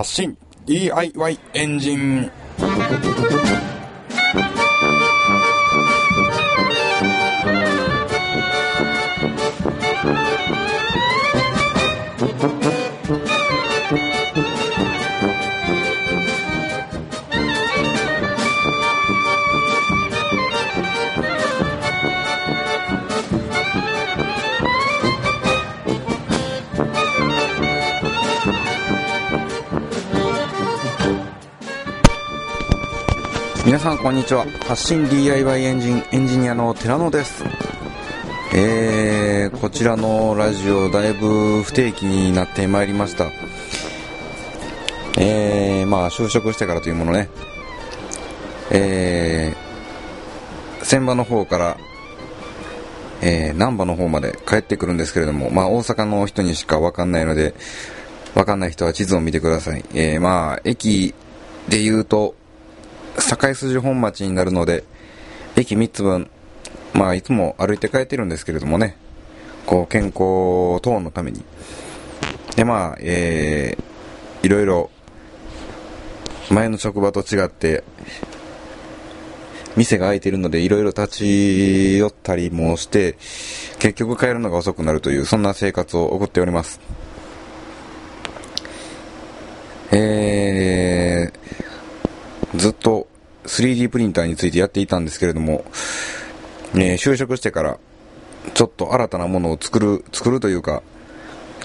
発信。DIY エンジン。皆さんこんにちは。発信 DIY エンジンエンジニアの寺野です。えー、こちらのラジオだいぶ不定期になってまいりました。えー、まあ就職してからというものね。えー、船場の方からえー、難波の方まで帰ってくるんですけれども、まあ大阪の人にしかわかんないので、わかんない人は地図を見てください。えー、まあ、駅で言うと、堺筋本町になるので、駅3つ分、まあ、いつも歩いて帰ってるんですけれどもね、こう、健康等のために。で、まあ、えー、いろいろ、前の職場と違って、店が開いているので、いろいろ立ち寄ったりもして、結局帰るのが遅くなるという、そんな生活を送っております。えー、ずっと 3D プリンターについてやっていたんですけれども、えー、就職してから、ちょっと新たなものを作る、作るというか、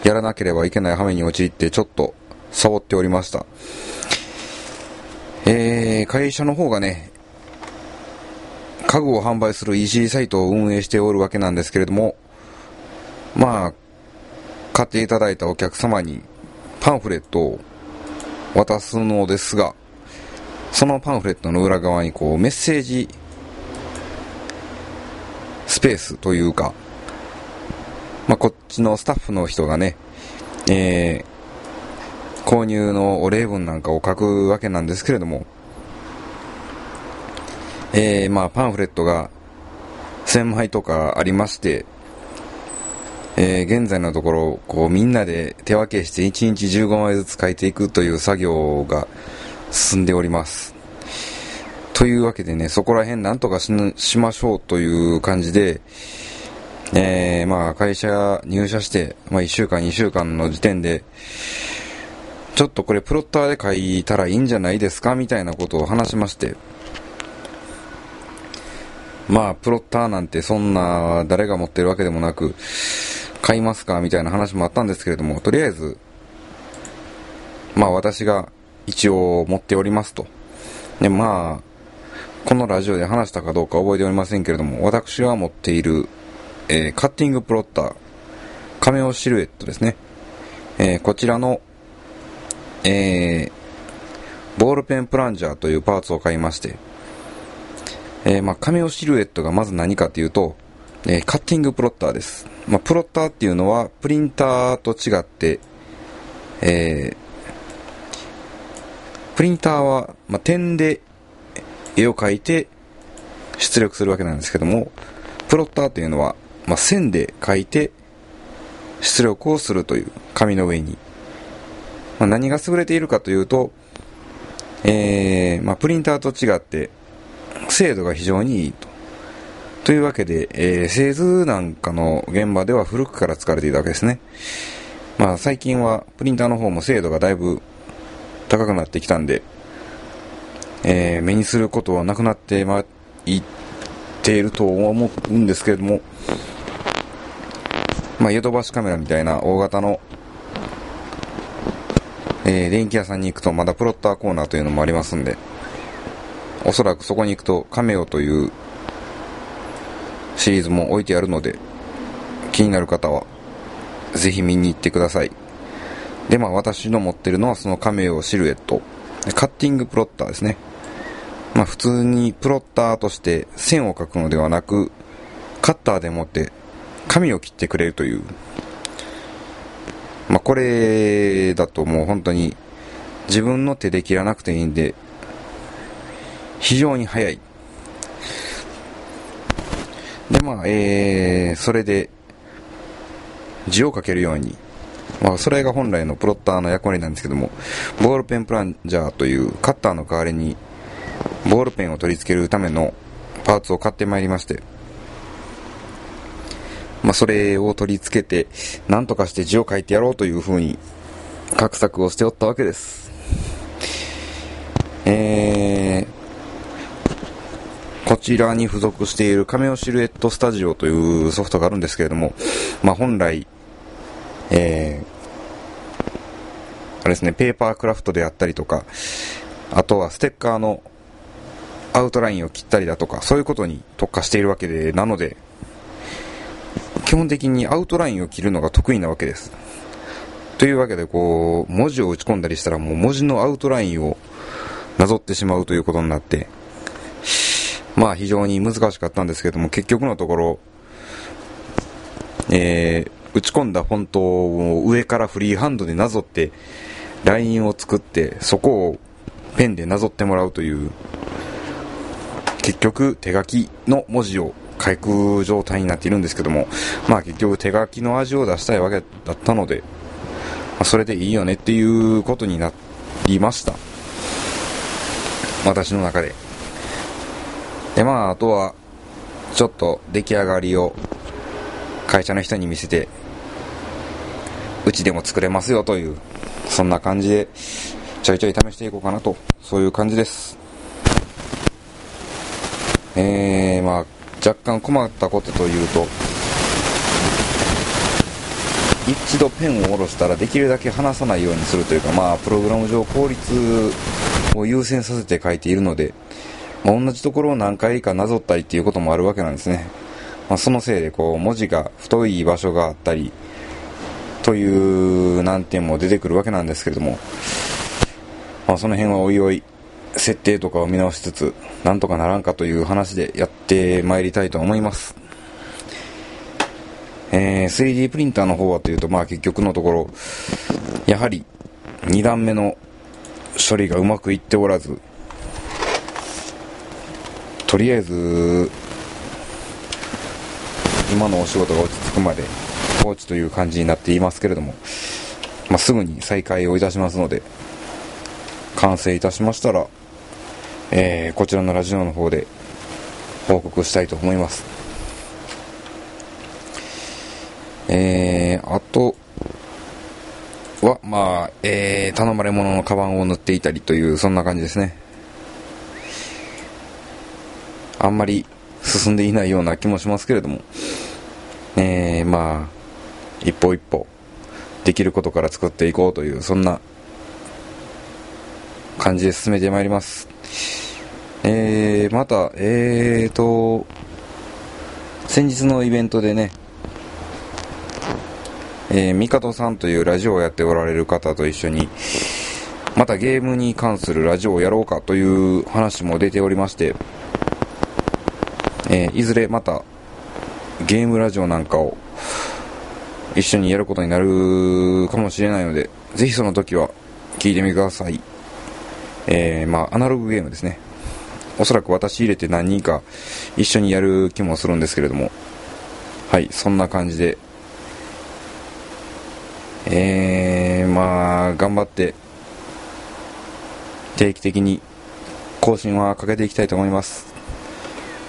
やらなければいけない羽目に陥って、ちょっと、サボっておりました。えー、会社の方がね、家具を販売する EC サイトを運営しておるわけなんですけれども、まあ、買っていただいたお客様にパンフレットを渡すのですが、そのパンフレットの裏側にこうメッセージスペースというか、まあ、こっちのスタッフの人がね、えー、購入のお礼文なんかを書くわけなんですけれども、えー、まあ、パンフレットが1000枚とかありまして、えー、現在のところ、こう、みんなで手分けして1日15枚ずつ書いていくという作業が進んでおります。というわけでね、そこら辺なんとかしましょうという感じで、えー、まあ、会社入社して、まあ、1週間、2週間の時点で、ちょっとこれプロッターで書いたらいいんじゃないですかみたいなことを話しまして、まあ、プロッターなんてそんな誰が持ってるわけでもなく、買いますかみたいな話もあったんですけれども、とりあえず、まあ私が一応持っておりますと。で、まあ、このラジオで話したかどうか覚えておりませんけれども、私が持っている、えー、カッティングプロッター、カメオシルエットですね。えー、こちらの、えー、ボールペンプランジャーというパーツを買いまして、えー、まあ、カメオシルエットがまず何かというと、えー、カッティングプロッターです。まあ、プロッターっていうのは、プリンターと違って、えー、プリンターは、まあ、点で絵を描いて出力するわけなんですけども、プロッターというのは、まあ、線で描いて出力をするという紙の上に。まあ、何が優れているかというと、えー、まあ、プリンターと違って、精度が非常にいいと。というわけで、えー、製図なんかの現場では古くから使われていたわけですね。まあ最近はプリンターの方も精度がだいぶ高くなってきたんで、えー、目にすることはなくなってまいっていると思うんですけれども、まあ、ヨドバシカメラみたいな大型の、えー、電気屋さんに行くとまだプロッターコーナーというのもありますんで、おそらくそこに行くとカメオというシリーズも置いてあるので、気になる方はぜひ見に行ってください。で、まあ私の持ってるのはそのカメオシルエット。カッティングプロッターですね。まあ普通にプロッターとして線を描くのではなく、カッターで持って紙を切ってくれるという。まあこれだともう本当に自分の手で切らなくていいんで、非常に早い。で、まあ、えー、それで、字を書けるようにまあ、それが本来のプロッターの役割なんですけども、ボールペンプランジャーというカッターの代わりに、ボールペンを取り付けるためのパーツを買ってまいりまして、まあ、それを取り付けて、なんとかして字を書いてやろうという風に、画策をしておったわけです。えー、こちらに付属しているカメオシルエットスタジオというソフトがあるんですけれども、まあ、本来、えー、あれですね、ペーパークラフトであったりとか、あとはステッカーのアウトラインを切ったりだとか、そういうことに特化しているわけで、なので、基本的にアウトラインを切るのが得意なわけです。というわけで、こう、文字を打ち込んだりしたら、もう文字のアウトラインをなぞってしまうということになって、まあ非常に難しかったんですけども、結局のところ、えー、打ち込んだフォントを上からフリーハンドでなぞって、ラインを作って、そこをペンでなぞってもらうという、結局手書きの文字を書く状態になっているんですけども、まあ結局手書きの味を出したいわけだったので、まあ、それでいいよねっていうことになりました。私の中で。で、まあ、あとは、ちょっと出来上がりを会社の人に見せて、うちでも作れますよという、そんな感じで、ちょいちょい試していこうかなと、そういう感じです。えー、まあ、若干困ったことというと、一度ペンを下ろしたらできるだけ離さないようにするというか、まあ、プログラム上効率を優先させて書いているので、まあ、同じところを何回かなぞったりっていうこともあるわけなんですね。まあ、そのせいで、こう、文字が太い場所があったり、という難点も出てくるわけなんですけれども、まあ、その辺はおいおい、設定とかを見直しつつ、なんとかならんかという話でやってまいりたいと思います。えー、3D プリンターの方はというと、まあ結局のところ、やはり2段目の処理がうまくいっておらず、とりあえず、今のお仕事が落ち着くまで放置という感じになっていますけれども、まあ、すぐに再開をいたしますので、完成いたしましたら、えー、こちらのラジオの方で報告したいと思います。えー、あとは、まあ、えー、頼まれ物のカバンを塗っていたりという、そんな感じですね。あんまり進んでいないような気もしますけれども、えー、まあ、一歩一歩、できることから作っていこうという、そんな感じで進めてまいります。えー、また、えーと、先日のイベントでね、えー、ミカトさんというラジオをやっておられる方と一緒に、またゲームに関するラジオをやろうかという話も出ておりまして、えー、いずれまたゲームラジオなんかを一緒にやることになるかもしれないので、ぜひその時は聞いてみてください。えー、まあ、アナログゲームですね。おそらく私入れて何人か一緒にやる気もするんですけれども、はい、そんな感じで、えー、まあ、頑張って、定期的に更新はかけていきたいと思います。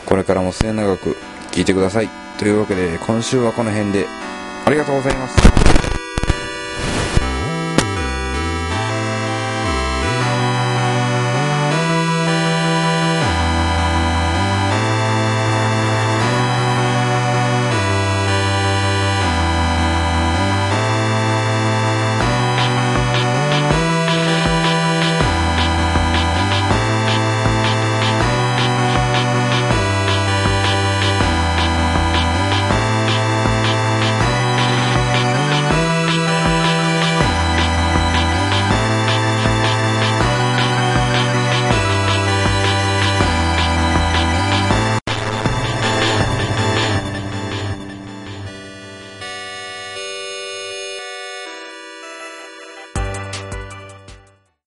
これからも末永く聞いてください。というわけで、今週はこの辺で、ありがとうございました。